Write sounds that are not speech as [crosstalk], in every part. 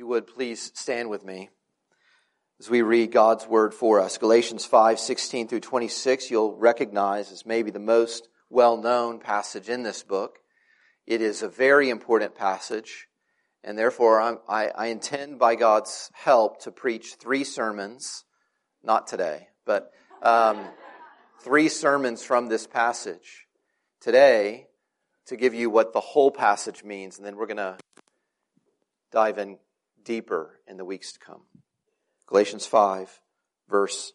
you would please stand with me as we read God's word for us. Galatians 5, 16 through 26, you'll recognize as maybe the most well-known passage in this book. It is a very important passage, and therefore I, I intend by God's help to preach three sermons, not today, but um, three sermons from this passage today to give you what the whole passage means, and then we're going to dive in deeper in the weeks to come. Galatians 5, verse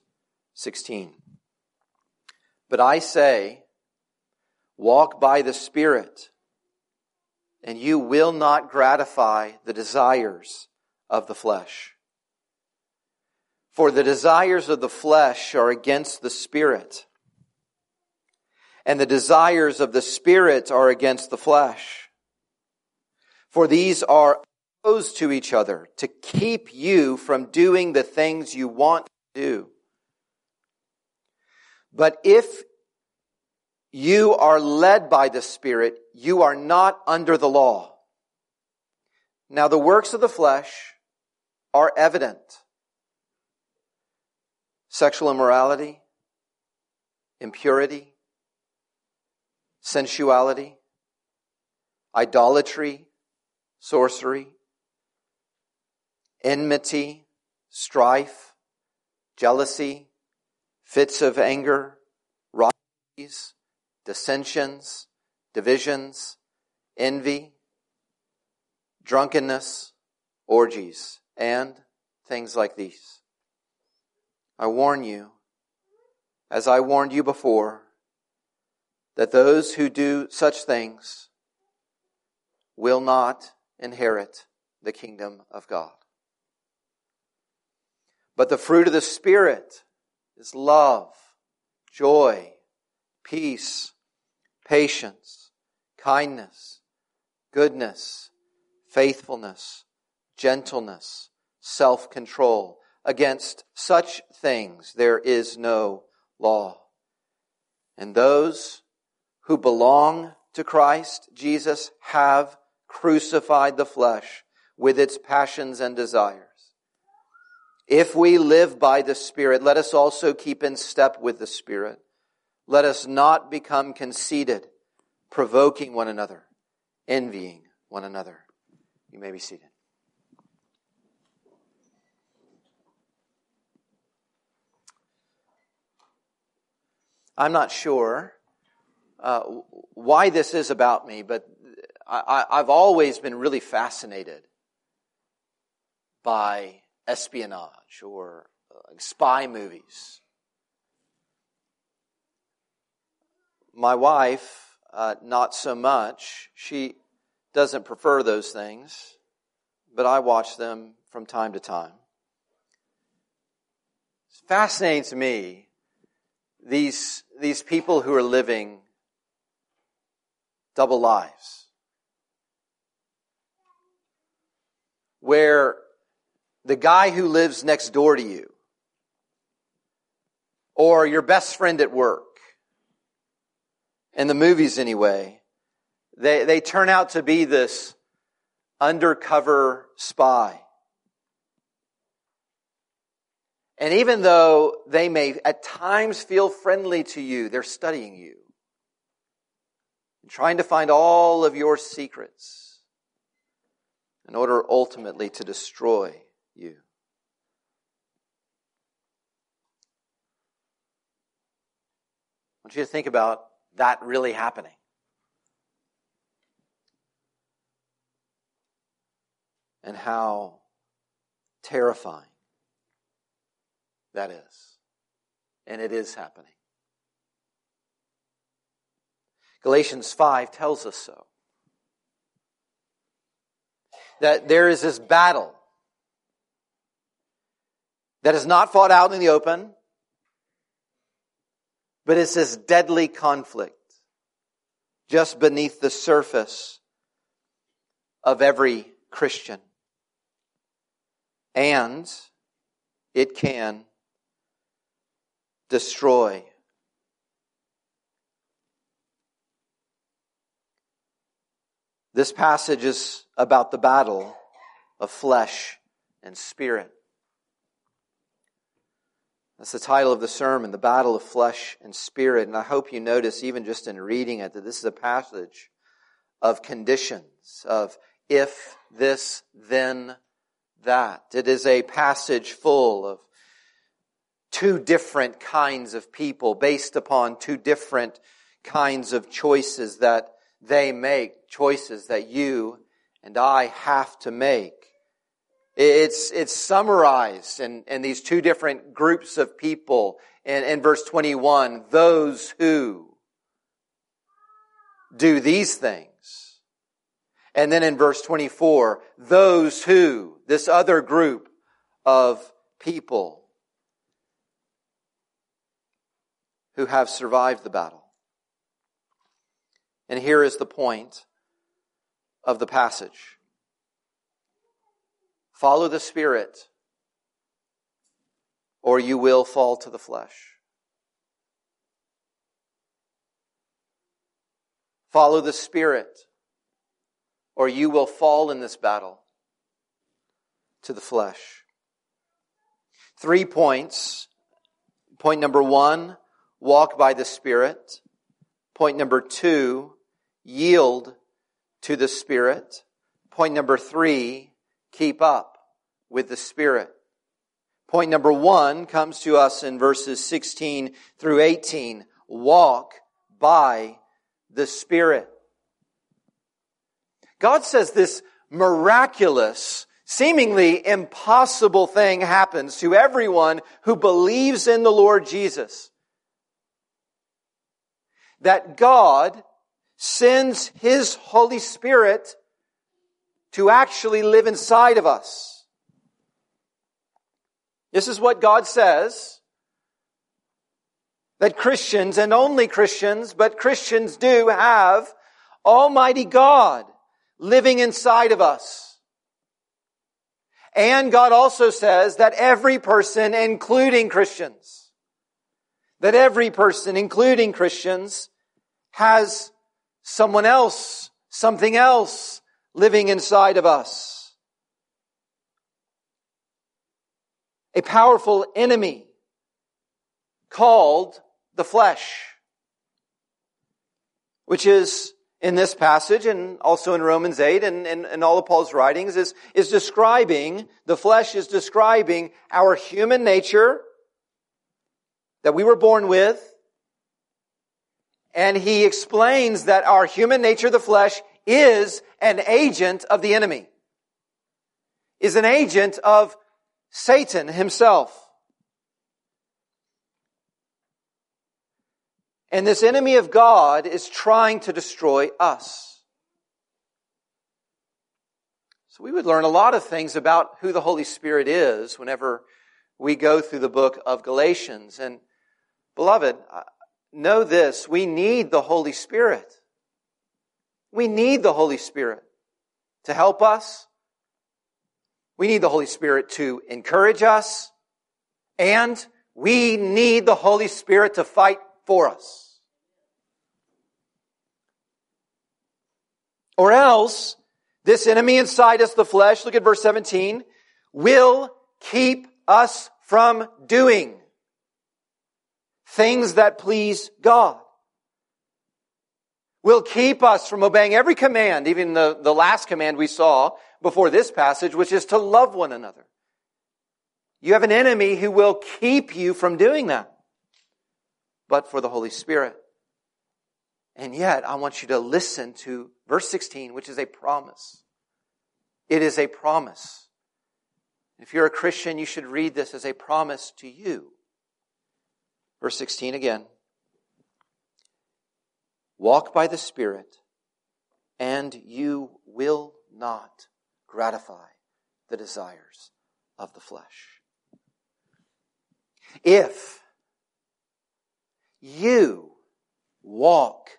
16. But I say, walk by the Spirit, and you will not gratify the desires of the flesh. For the desires of the flesh are against the Spirit, and the desires of the Spirit are against the flesh. For these are opposed to each other to keep you from doing the things you want to do. But if you are led by the Spirit, you are not under the law. Now the works of the flesh are evident. Sexual immorality, impurity, sensuality, idolatry, sorcery, enmity, strife, jealousy, fits of anger, rivalries, dissensions, divisions, envy, drunkenness, orgies, and things like these. I warn you, as I warned you before, that those who do such things will not inherit the kingdom of God. But the fruit of the Spirit is love, joy, peace, patience, kindness, goodness, faithfulness, gentleness, self-control. Against such things there is no law. And those who belong to Christ Jesus have crucified the flesh with its passions and desires. If we live by the Spirit, let us also keep in step with the Spirit. Let us not become conceited, provoking one another, envying one another. You may be seated. I'm not sure uh, why this is about me, but I, I've always been really fascinated by espionage or uh, spy movies. My wife, uh, not so much. She doesn't prefer those things, but I watch them from time to time. It's fascinating to me these, these people who are living double lives. Where the guy who lives next door to you, or your best friend at work, in the movies anyway, they, they turn out to be this undercover spy. And even though they may at times feel friendly to you, they're studying you trying to find all of your secrets in order ultimately to destroy you. I want you to think about that really happening. And how terrifying that is. And it is happening. Galatians 5 tells us so. That there is this battle that is not fought out in the open, but it's this deadly conflict just beneath the surface of every Christian. And it can destroy This passage is about the battle of flesh and spirit. That's the title of the sermon, The Battle of Flesh and Spirit. And I hope you notice, even just in reading it, that this is a passage of conditions, of if this, then that. It is a passage full of two different kinds of people based upon two different kinds of choices that they make, choices that you and I have to make. It's, it's summarized in, in these two different groups of people in, in verse 21. Those who do these things. And then in verse 24, those who, this other group of people who have survived the battle. And here is the point of the passage. Follow the Spirit, or you will fall to the flesh. Follow the Spirit, or you will fall in this battle to the flesh. Three points. Point number one, walk by the Spirit. Point number two, yield to the Spirit. Point number three, keep up with the Spirit. Point number one comes to us in verses 16 through 18. Walk by the Spirit. God says this miraculous, seemingly impossible thing happens to everyone who believes in the Lord Jesus. That God sends His Holy Spirit to actually live inside of us. This is what God says that Christians, and only Christians, but Christians do have Almighty God living inside of us. And God also says that every person, including Christians, that every person, including Christians, has someone else, something else living inside of us. A powerful enemy called the flesh, which is in this passage and also in Romans 8 and, and, and all of Paul's writings is, is describing, the flesh is describing our human nature that we were born with. And he explains that our human nature, the flesh, is an agent of the enemy, is an agent of Satan himself. And this enemy of God is trying to destroy us. So we would learn a lot of things about who the Holy Spirit is whenever we go through the book of Galatians. And beloved, uh, know this, we need the Holy Spirit. We need the Holy Spirit to help us. We need the Holy Spirit to encourage us. And we need the Holy Spirit to fight for us. Or else, this enemy inside us, the flesh, look at verse 17, will keep us from doing things that please God. Will keep us from obeying every command, even the, the last command we saw before this passage, which is to love one another. You have an enemy who will keep you from doing that. But for the Holy Spirit. And yet, I want you to listen to verse 16, which is a promise. It is a promise. If you're a Christian, you should read this as a promise to you. Verse 16 again. Walk by the Spirit, and you will not gratify the desires of the flesh. If you walk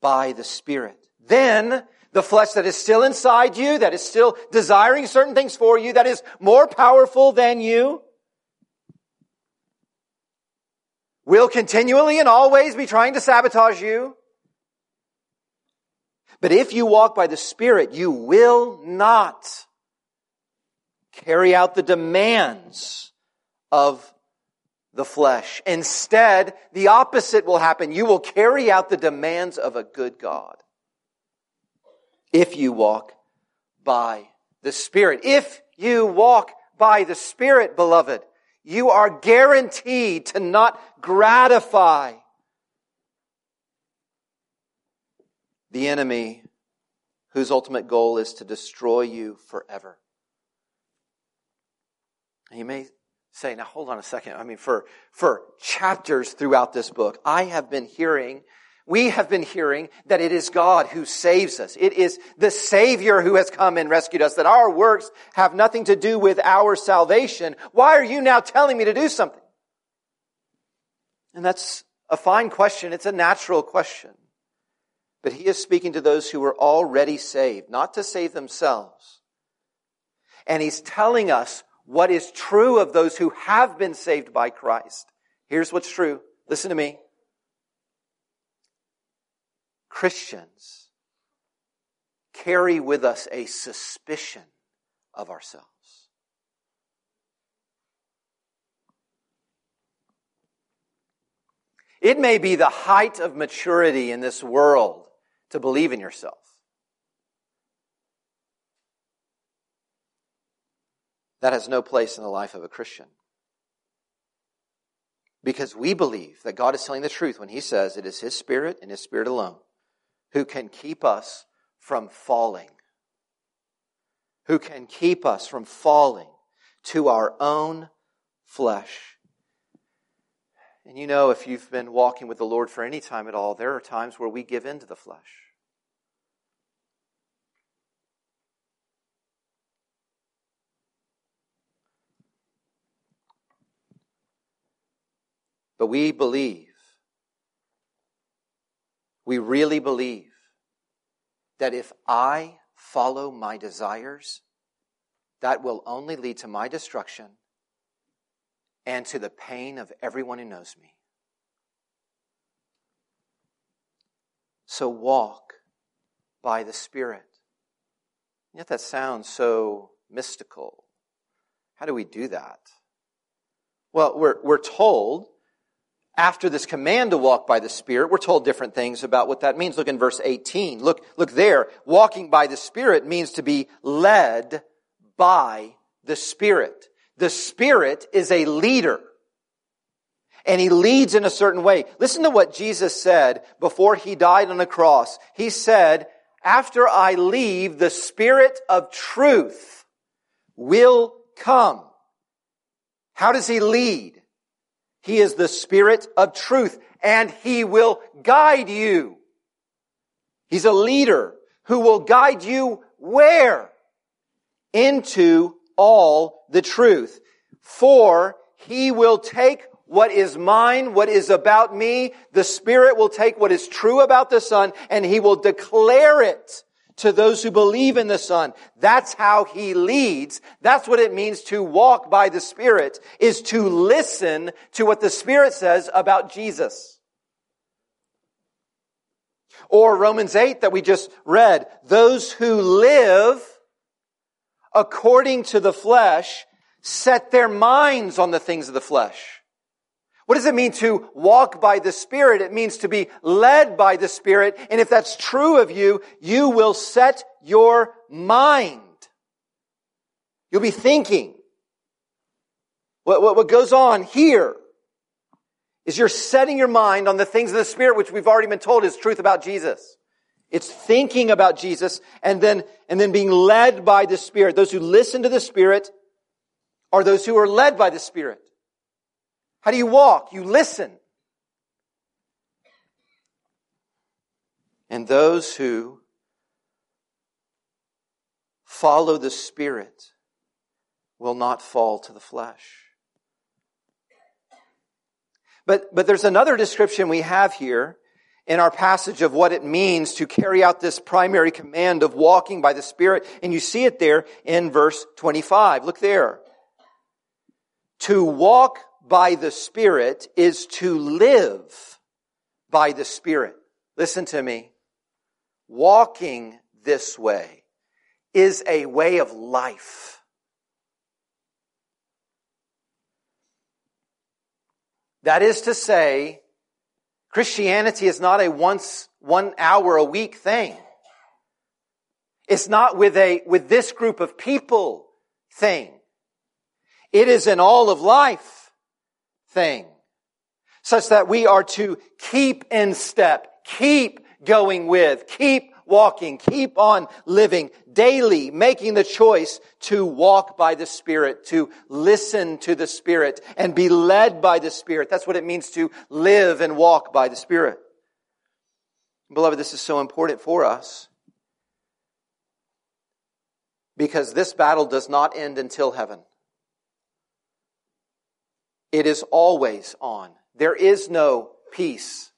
by the Spirit. Then the flesh that is still inside you, that is still desiring certain things for you, that is more powerful than you, will continually and always be trying to sabotage you. But if you walk by the Spirit, you will not carry out the demands of the flesh. Instead, the opposite will happen. You will carry out the demands of a good God. If you walk by the Spirit. If you walk by the Spirit, beloved, you are guaranteed to not gratify the enemy whose ultimate goal is to destroy you forever. And you may say, now hold on a second. I mean, for, for chapters throughout this book, I have been hearing, we have been hearing that it is God who saves us. It is the Savior who has come and rescued us, that our works have nothing to do with our salvation. Why are you now telling me to do something? And that's a fine question. It's a natural question. But he is speaking to those who were already saved, not to save themselves. And he's telling us what is true of those who have been saved by Christ. Here's what's true. Listen to me. Christians carry with us a suspicion of ourselves. It may be the height of maturity in this world to believe in yourself. That has no place in the life of a Christian. Because we believe that God is telling the truth when He says it is His Spirit and His Spirit alone who can keep us from falling, who can keep us from falling to our own flesh. And you know, if you've been walking with the Lord for any time at all, there are times where we give in to the flesh. But we believe, we really believe that if I follow my desires, that will only lead to my destruction and to the pain of everyone who knows me. So walk by the Spirit. Yet that sounds so mystical. How do we do that? Well, we're, we're told after this command to walk by the Spirit, we're told different things about what that means. Look in verse 18. Look, look there. Walking by the Spirit means to be led by the Spirit. The Spirit is a leader. And he leads in a certain way. Listen to what Jesus said before he died on the cross. He said, after I leave, the Spirit of truth will come. How does he lead? He is the Spirit of truth and He will guide you. He's a leader who will guide you where? Into all the truth. For He will take what is mine, what is about me. The Spirit will take what is true about the Son and He will declare it to those who believe in the Son. That's how He leads. That's what it means to walk by the Spirit, is to listen to what the Spirit says about Jesus. Or Romans 8 that we just read, those who live according to the flesh set their minds on the things of the flesh. What does it mean to walk by the Spirit? It means to be led by the Spirit. And if that's true of you, you will set your mind. You'll be thinking. What, what, what goes on here is you're setting your mind on the things of the Spirit, which we've already been told is truth about Jesus. It's thinking about Jesus and then, and then being led by the Spirit. Those who listen to the Spirit are those who are led by the Spirit. How do you walk? You listen. And those who follow the Spirit will not fall to the flesh. But, but there's another description we have here in our passage of what it means to carry out this primary command of walking by the Spirit. And you see it there in verse 25. Look there. To walk by the Spirit is to live by the Spirit. Listen to me. Walking this way is a way of life. That is to say, Christianity is not a once, one hour a week thing. It's not with a, with this group of people thing. It is an all of life thing. Such that we are to keep in step, keep going with, keep walking, keep on living daily, making the choice to walk by the Spirit, to listen to the Spirit and be led by the Spirit. That's what it means to live and walk by the Spirit. Beloved, this is so important for us because this battle does not end until heaven. It is always on. There is no peace.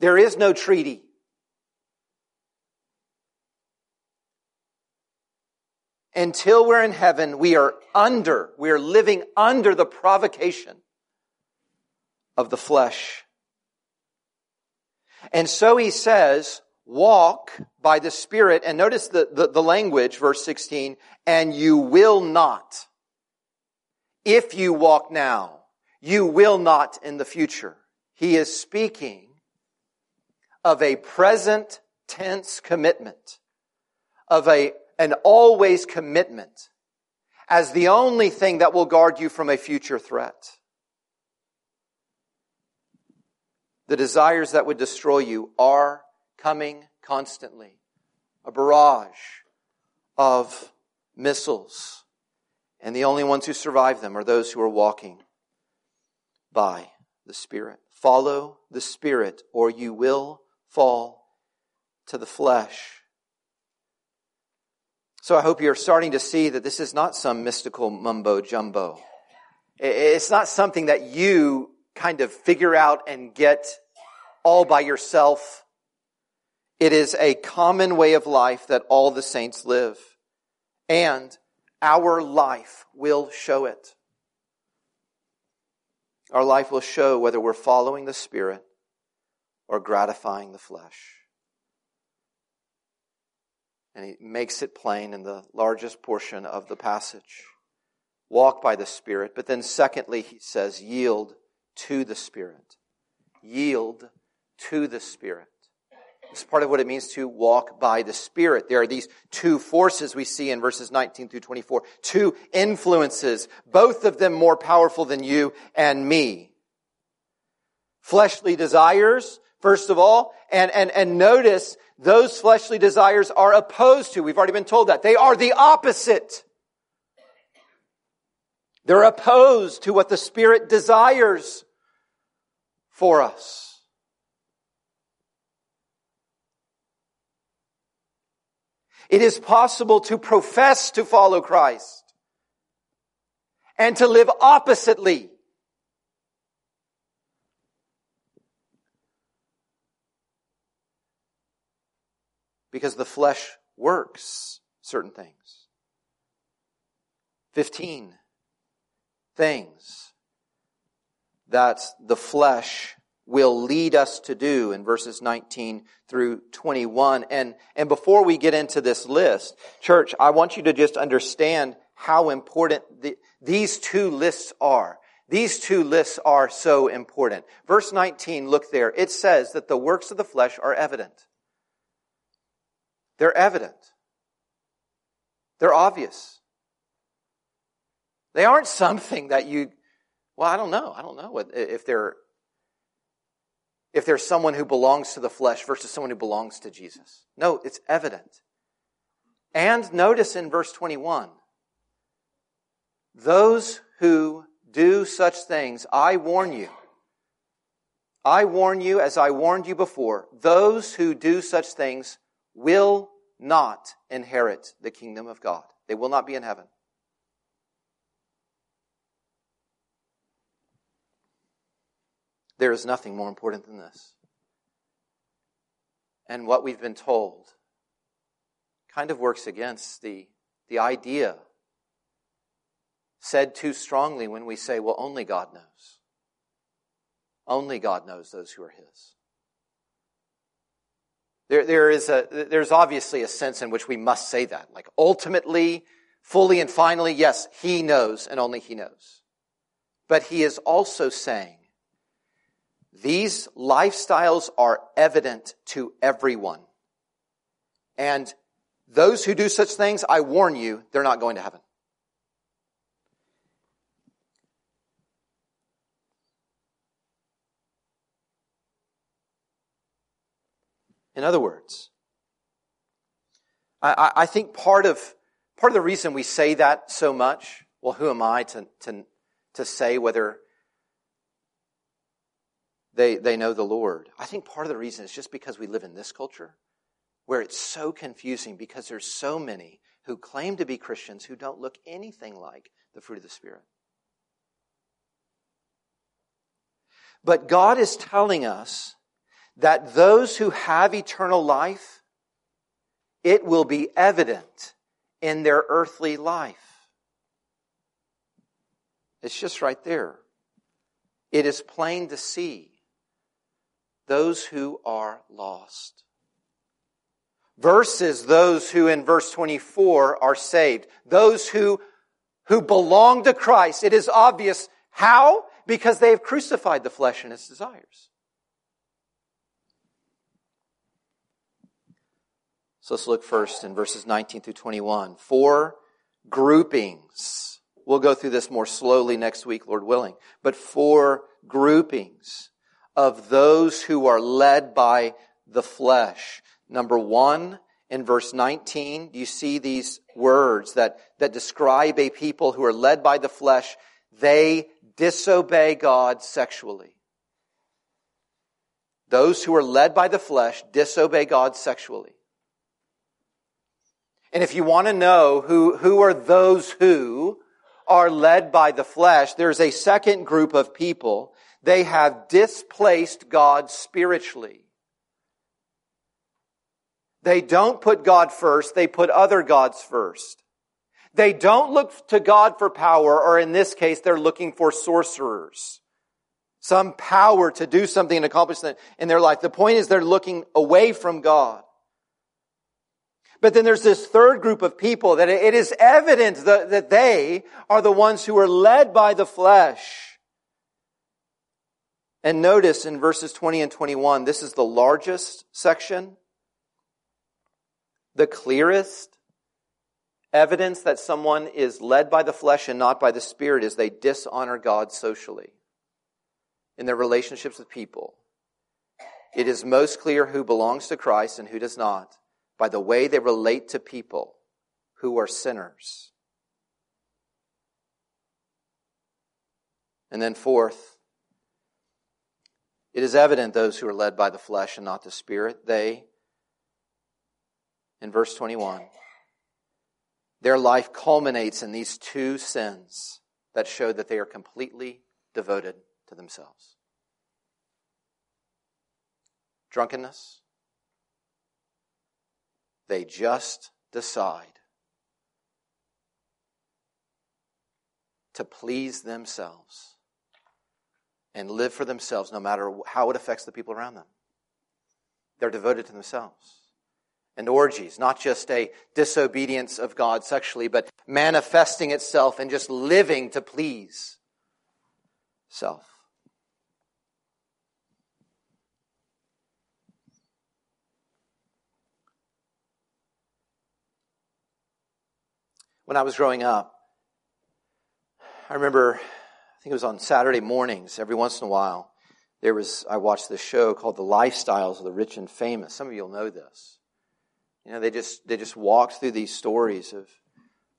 There is no treaty. Until we're in heaven, we are under, we are living under the provocation of the flesh. And so he says, walk by the Spirit. And notice the, the, the, language, verse 16, and you will not. If you walk now, you will not in the future. He is speaking of a present tense commitment, of a, an always commitment as the only thing that will guard you from a future threat. The desires that would destroy you are coming constantly. A barrage of missiles. And the only ones who survive them are those who are walking by the Spirit. Follow the Spirit, or you will fall to the flesh. So I hope you're starting to see that this is not some mystical mumbo jumbo. It's not something that you kind of figure out and get all by yourself. It is a common way of life that all the saints live. And our life will show it. Our life will show whether we're following the Spirit or gratifying the flesh. And he makes it plain in the largest portion of the passage. Walk by the Spirit. But then, secondly, he says, yield to the Spirit. Yield to the Spirit. It's part of what it means to walk by the Spirit. There are these two forces we see in verses 19 through 24. Two influences, both of them more powerful than you and me. Fleshly desires, first of all, and, and, and notice those fleshly desires are opposed to, we've already been told that, they are the opposite. They're opposed to what the Spirit desires for us. It is possible to profess to follow Christ and to live oppositely. Because the flesh works certain things. 15 things that the flesh will lead us to do in verses 19 through 21. And, and before we get into this list, church, I want you to just understand how important the, these two lists are. These two lists are so important. Verse 19, look there. It says that the works of the flesh are evident. They're evident. They're obvious. They aren't something that you, well, I don't know. I don't know if they're if there's someone who belongs to the flesh versus someone who belongs to Jesus. No, it's evident. And notice in verse 21 those who do such things, I warn you. I warn you, as I warned you before, those who do such things will not inherit the kingdom of God. They will not be in heaven. There is nothing more important than this. And what we've been told kind of works against the, the idea said too strongly when we say, well, only God knows. Only God knows those who are His. There, there is a, there's obviously a sense in which we must say that. Like ultimately, fully and finally, yes, He knows and only He knows. But he is also saying, these lifestyles are evident to everyone. And those who do such things, I warn you, they're not going to heaven. In other words, I, I, think part of, part of the reason we say that so much, well, who am I to, to, to say whether they, they know the Lord? I think part of the reason is just because we live in this culture where it's so confusing because there's so many who claim to be Christians who don't look anything like the fruit of the Spirit. But God is telling us that those who have eternal life, it will be evident in their earthly life. It's just right there. It is plain to see those who are lost. Versus those who in verse 24 are saved. Those who, who belong to Christ. It is obvious how? Because they have crucified the flesh and its desires. So let's look first in verses 19 through 21. Four groupings. We'll go through this more slowly next week, Lord willing. But four groupings of those who are led by the flesh. Number one, in verse 19, do you see these words that, that describe a people who are led by the flesh? They disobey God sexually. Those who are led by the flesh disobey God sexually. And if you want to know who, who are those who are led by the flesh, there's a second group of people. They have displaced God spiritually. They don't put God first, they put other gods first. They don't look to God for power, or in this case, they're looking for sorcerers. Some power to do something and accomplish that in their life. The point is they're looking away from God. But then there's this third group of people that it is evident that, they are the ones who are led by the flesh. And notice in verses 20 and 21, this is the largest section, the clearest evidence that someone is led by the flesh and not by the spirit is they dishonor God socially in their relationships with people. It is most clear who belongs to Christ and who does not by the way they relate to people who are sinners. And then, fourth, it is evident those who are led by the flesh and not the Spirit, they, in verse 21, their life culminates in these two sins that show that they are completely devoted to themselves drunkenness they just decide to please themselves and live for themselves no matter how it affects the people around them. They're devoted to themselves. And orgies, not just a disobedience of God sexually, but manifesting itself and just living to please self. When I was growing up, I remember, I think it was on Saturday mornings, every once in a while, there was, I watched this show called The Lifestyles of the Rich and Famous. Some of you will know this. You know, they just, they just walked through these stories of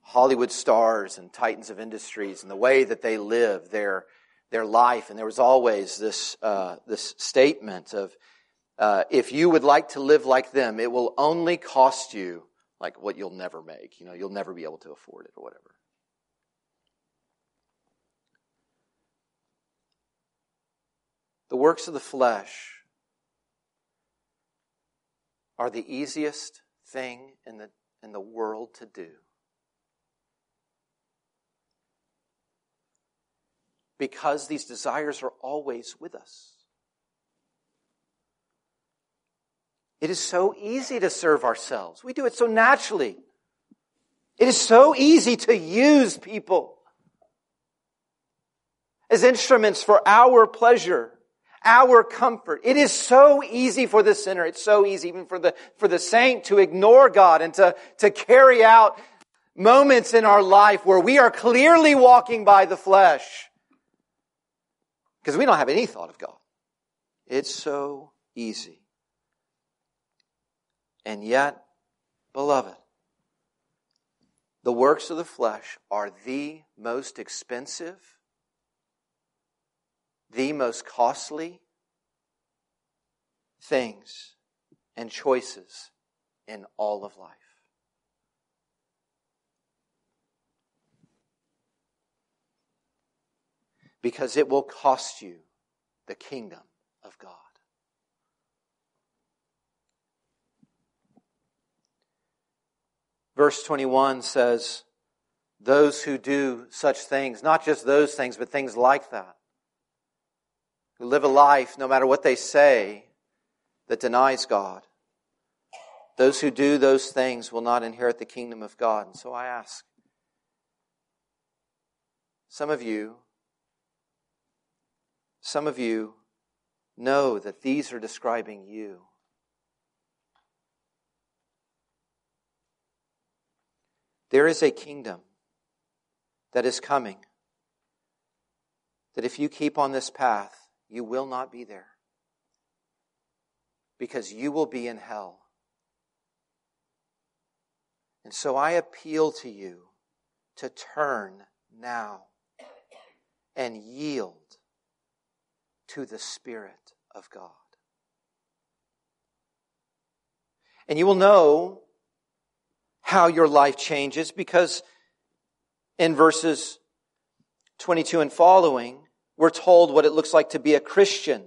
Hollywood stars and titans of industries and the way that they live their, their life. And there was always this, uh, this statement of, uh, if you would like to live like them, it will only cost you like what you'll never make. You know, you'll never be able to afford it or whatever. The works of the flesh are the easiest thing in the, in the world to do. Because these desires are always with us. It is so easy to serve ourselves. We do it so naturally. It is so easy to use people. as instruments for our pleasure, our comfort. It is so easy for the sinner. It's so easy even for the, for the saint to ignore God and to, to carry out moments in our life where we are clearly walking by the flesh because we don't have any thought of God. It's so easy. And yet, beloved, the works of the flesh are the most expensive, the most costly things and choices in all of life. Because it will cost you the kingdom of God. Verse 21 says, Those who do such things, not just those things, but things like that, who live a life, no matter what they say, that denies God, those who do those things will not inherit the kingdom of God. And so I ask, some of you, some of you know that these are describing you. There is a kingdom that is coming. That if you keep on this path, you will not be there. Because you will be in hell. And so I appeal to you to turn now and yield to the Spirit of God. And you will know how your life changes because in verses 22 and following, we're told what it looks like to be a Christian.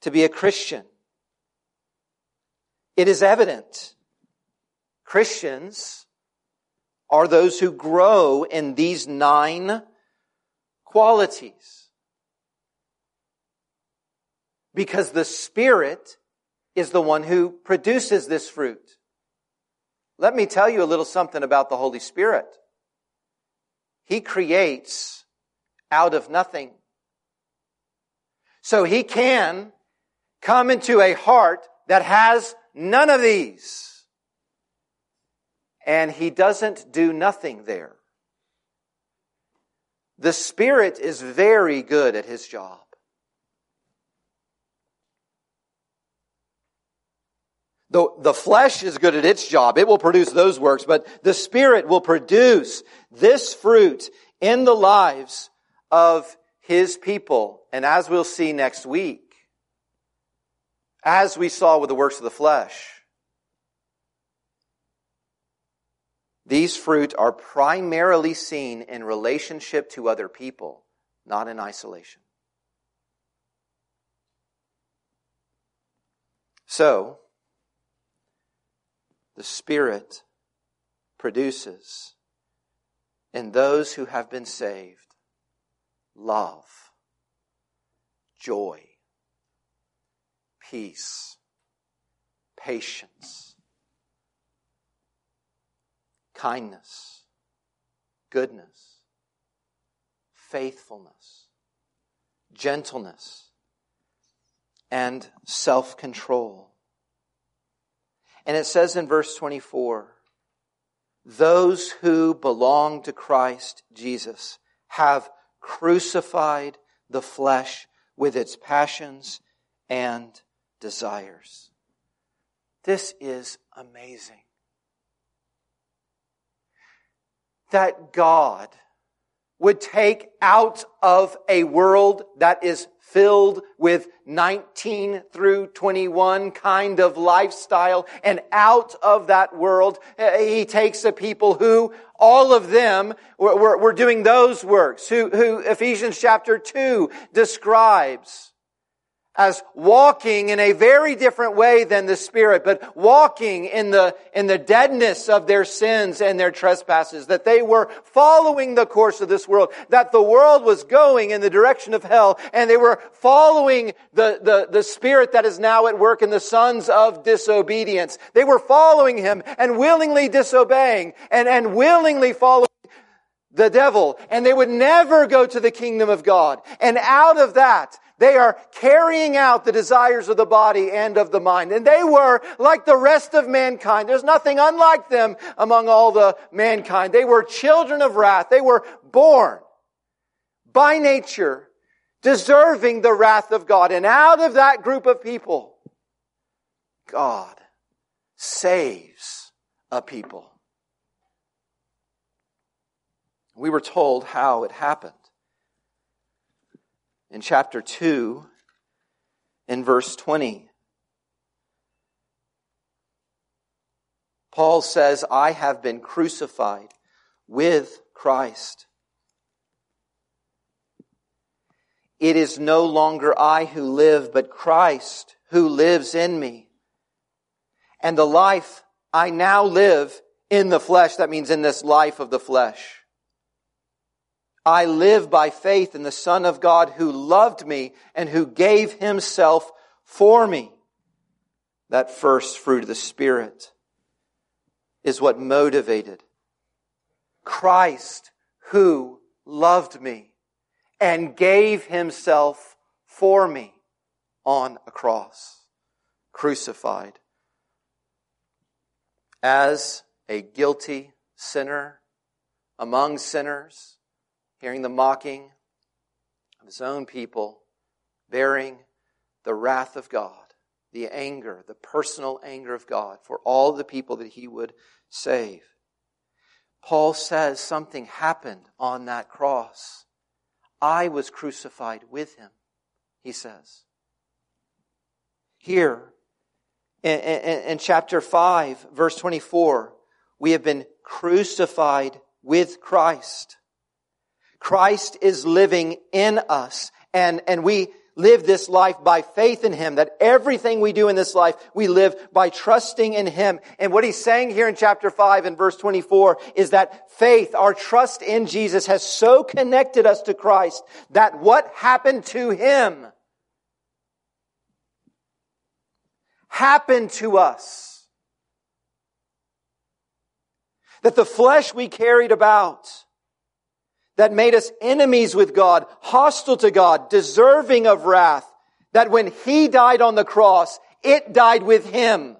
To be a Christian. It is evident. Christians are those who grow in these nine qualities. Because the Spirit is the one who produces this fruit. Let me tell you a little something about the Holy Spirit. He creates out of nothing. So he can come into a heart that has none of these. And he doesn't do nothing there. The Spirit is very good at his job. The, the flesh is good at its job. It will produce those works, but the Spirit will produce this fruit in the lives of His people. And as we'll see next week, as we saw with the works of the flesh, these fruit are primarily seen in relationship to other people, not in isolation. So, the Spirit produces in those who have been saved love, joy, peace, patience, kindness, goodness, faithfulness, gentleness, and self control. And it says in verse 24, those who belong to Christ Jesus have crucified the flesh with its passions and desires. This is amazing. That God would take out of a world that is filled with 19 through 21 kind of lifestyle. And out of that world, eh, he takes the people who, all of them, were, were doing those works, who, who Ephesians chapter 2 describes as walking in a very different way than the Spirit, but walking in the, in the deadness of their sins and their trespasses, that they were following the course of this world, that the world was going in the direction of hell, and they were following the, the, the Spirit that is now at work in the sons of disobedience. They were following Him and willingly disobeying and, and willingly following the devil and they would never go to the kingdom of God. And out of that, they are carrying out the desires of the body and of the mind. And they were like the rest of mankind. There's nothing unlike them among all the mankind. They were children of wrath. They were born by nature deserving the wrath of God. And out of that group of people, God saves a people. We were told how it happened. In chapter 2, in verse 20, Paul says, I have been crucified with Christ. It is no longer I who live, but Christ who lives in me. And the life I now live in the flesh, that means in this life of the flesh. I live by faith in the Son of God who loved me and who gave himself for me. That first fruit of the Spirit is what motivated Christ who loved me and gave himself for me on a cross, crucified as a guilty sinner among sinners hearing the mocking of his own people, bearing the wrath of God, the anger, the personal anger of God for all the people that he would save. Paul says something happened on that cross. I was crucified with him, he says. Here, in, in, in, chapter 5, verse 24, we have been crucified with Christ. Christ is living in us and, and we live this life by faith in Him, that everything we do in this life, we live by trusting in Him. And what He's saying here in chapter 5 and verse 24 is that faith, our trust in Jesus has so connected us to Christ that what happened to Him happened to us. That the flesh we carried about that made us enemies with God, hostile to God, deserving of wrath, that when He died on the cross, it died with Him.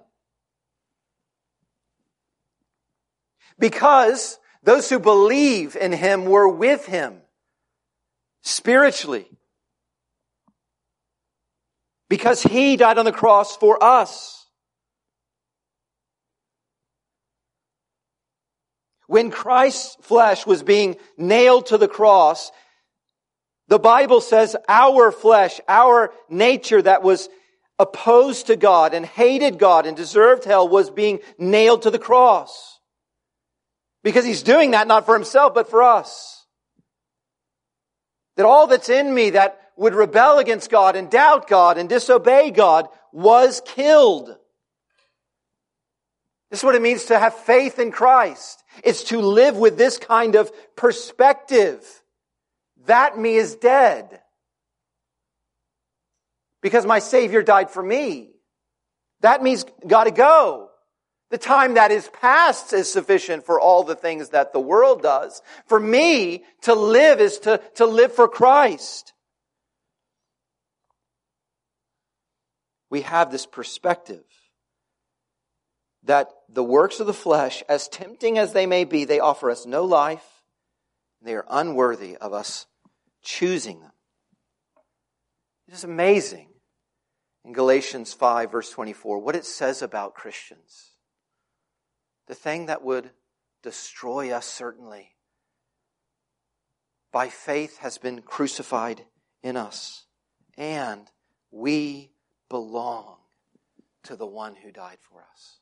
Because those who believe in Him were with Him spiritually. Because He died on the cross for us. When Christ's flesh was being nailed to the cross, the Bible says our flesh, our nature that was opposed to God and hated God and deserved hell was being nailed to the cross. Because he's doing that not for himself, but for us. That all that's in me that would rebel against God and doubt God and disobey God was killed. This is what it means to have faith in Christ. It's to live with this kind of perspective. That me is dead. Because my Savior died for me. That means gotta go. The time that is past is sufficient for all the things that the world does. For me, to live is to, to live for Christ. We have this perspective that the works of the flesh, as tempting as they may be, they offer us no life. They are unworthy of us choosing them. It is amazing in Galatians 5, verse 24, what it says about Christians. The thing that would destroy us, certainly, by faith has been crucified in us. And we belong to the one who died for us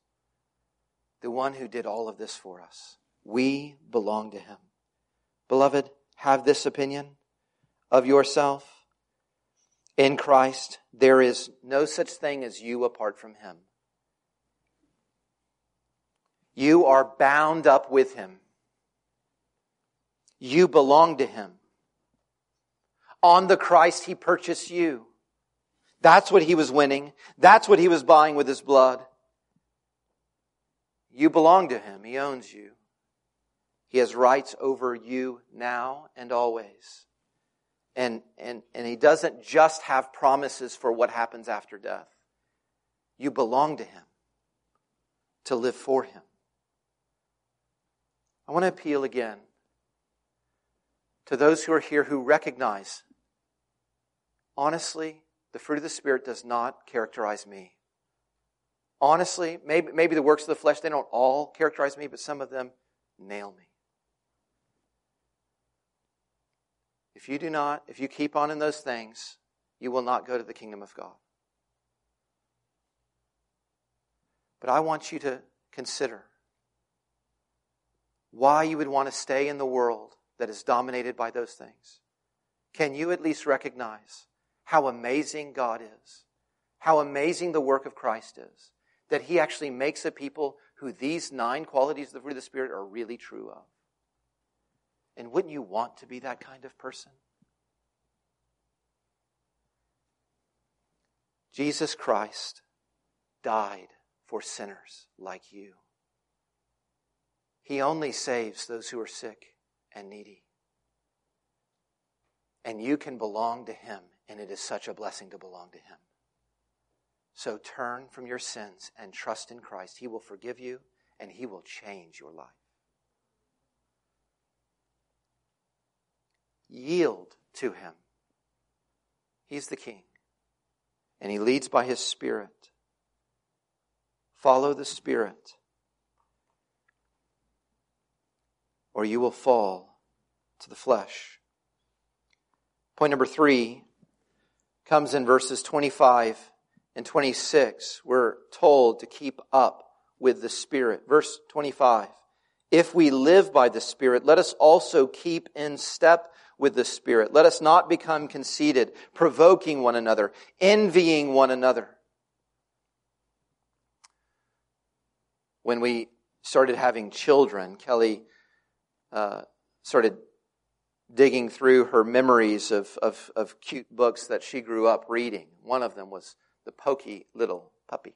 the one who did all of this for us. We belong to him. Beloved, have this opinion of yourself. In Christ, there is no such thing as you apart from him. You are bound up with him. You belong to him. On the Christ, he purchased you. That's what he was winning. That's what he was buying with his blood. You belong to Him. He owns you. He has rights over you now and always. And, and, and He doesn't just have promises for what happens after death. You belong to Him to live for Him. I want to appeal again to those who are here who recognize, honestly, the fruit of the Spirit does not characterize me. Honestly, maybe, maybe the works of the flesh, they don't all characterize me, but some of them nail me. If you do not, if you keep on in those things, you will not go to the kingdom of God. But I want you to consider why you would want to stay in the world that is dominated by those things. Can you at least recognize how amazing God is? How amazing the work of Christ is? That He actually makes a people who these nine qualities of the fruit of the Spirit are really true of. And wouldn't you want to be that kind of person? Jesus Christ died for sinners like you. He only saves those who are sick and needy. And you can belong to Him, and it is such a blessing to belong to Him. So turn from your sins and trust in Christ. He will forgive you, and He will change your life. Yield to Him. He's the King, and He leads by His Spirit. Follow the Spirit, or you will fall to the flesh. Point number three comes in verses 25 and 26. We're told to keep up with the Spirit. Verse 25. If we live by the Spirit, let us also keep in step with the Spirit. Let us not become conceited, provoking one another, envying one another. when we started having children, Kelly uh, started digging through her memories of, of, of cute books that she grew up reading. One of them was The Pokey Little Puppy.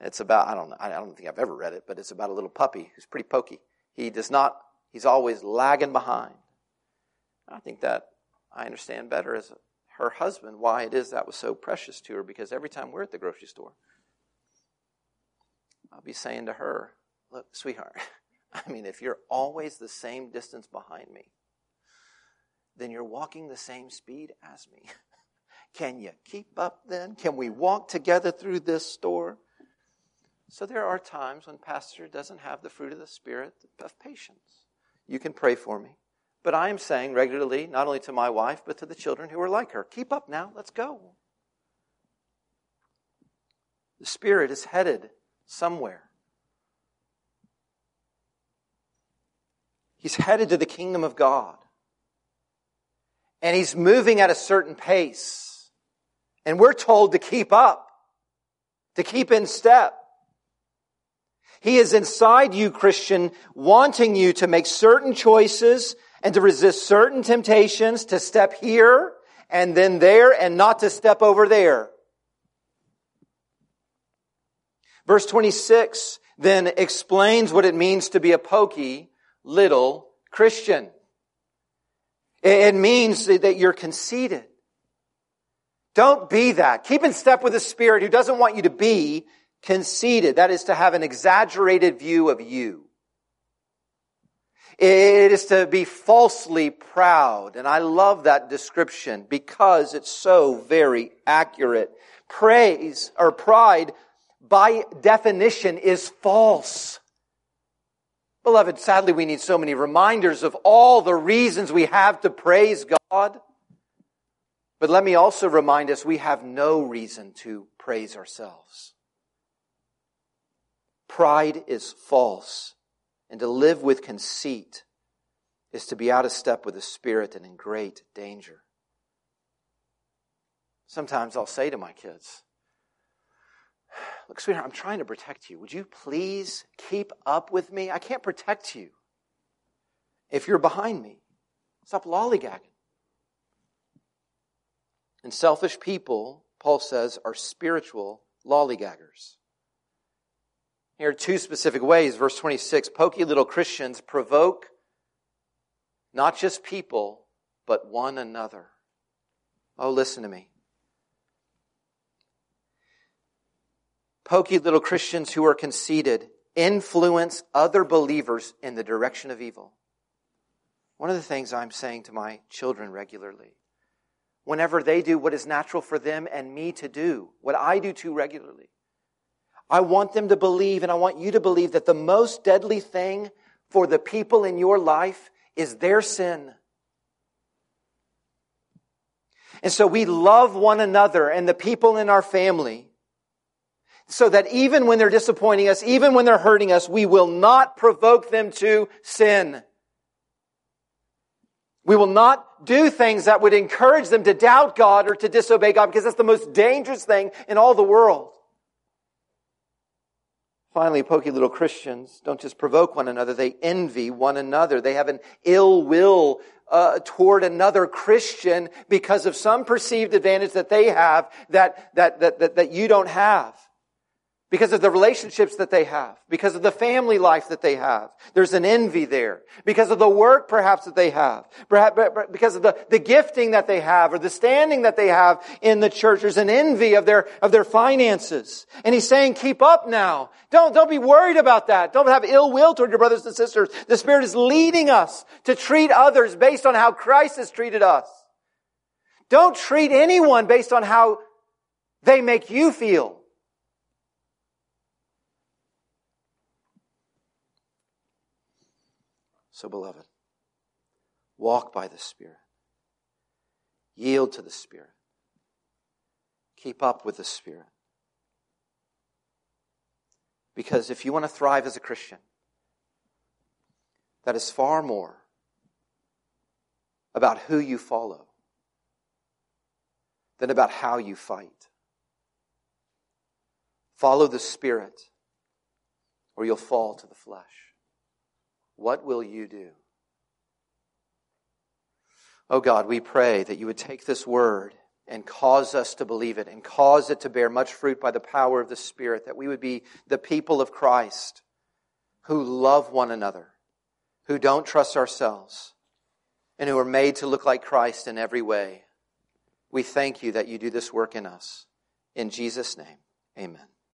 It's about, I don't know, I don't think I've ever read it, but it's about a little puppy who's pretty pokey. He does not, he's always lagging behind. I think that I understand better as her husband why it is that was so precious to her because every time we're at the grocery store, I'll be saying to her, Look, sweetheart, [laughs] I mean, if you're always the same distance behind me, then you're walking the same speed as me. [laughs] Can you keep up then? Can we walk together through this store? So there are times when pastor doesn't have the fruit of the spirit of patience. You can pray for me. But I am saying regularly, not only to my wife, but to the children who are like her, keep up now, let's go. The Spirit is headed somewhere. He's headed to the kingdom of God. And he's moving at a certain pace. And we're told to keep up, to keep in step. He is inside you, Christian, wanting you to make certain choices and to resist certain temptations, to step here and then there and not to step over there. Verse 26 then explains what it means to be a pokey little Christian. It means that you're conceited. Don't be that. Keep in step with the Spirit who doesn't want you to be conceited. That is to have an exaggerated view of you. It is to be falsely proud. And I love that description because it's so very accurate. Praise or pride by definition is false. Beloved, sadly we need so many reminders of all the reasons we have to praise God. But let me also remind us we have no reason to praise ourselves. Pride is false, and to live with conceit is to be out of step with the Spirit and in great danger. Sometimes I'll say to my kids, Look, sweetheart, I'm trying to protect you. Would you please keep up with me? I can't protect you if you're behind me. Stop lollygagging. And selfish people, Paul says, are spiritual lollygaggers. Here are two specific ways. Verse 26 Pokey little Christians provoke not just people, but one another. Oh, listen to me. Pokey little Christians who are conceited influence other believers in the direction of evil. One of the things I'm saying to my children regularly, whenever they do what is natural for them and me to do, what I do too regularly, I want them to believe and I want you to believe that the most deadly thing for the people in your life is their sin. And so we love one another and the people in our family so that even when they're disappointing us, even when they're hurting us, we will not provoke them to sin. We will not do things that would encourage them to doubt God or to disobey God because that's the most dangerous thing in all the world. Finally, pokey little Christians don't just provoke one another, they envy one another. They have an ill will uh, toward another Christian because of some perceived advantage that they have that, that, that, that, that you don't have because of the relationships that they have, because of the family life that they have. There's an envy there. Because of the work perhaps that they have. Perhaps because of the, the gifting that they have or the standing that they have in the church. There's an envy of their, of their finances. And he's saying, keep up now. Don't, don't be worried about that. Don't have ill will toward your brothers and sisters. The Spirit is leading us to treat others based on how Christ has treated us. Don't treat anyone based on how they make you feel. So, beloved, walk by the Spirit. Yield to the Spirit. Keep up with the Spirit. Because if you want to thrive as a Christian, that is far more about who you follow than about how you fight. Follow the Spirit, or you'll fall to the flesh. What will you do? Oh God, we pray that you would take this word and cause us to believe it and cause it to bear much fruit by the power of the Spirit, that we would be the people of Christ who love one another, who don't trust ourselves, and who are made to look like Christ in every way. We thank you that you do this work in us. In Jesus' name, amen.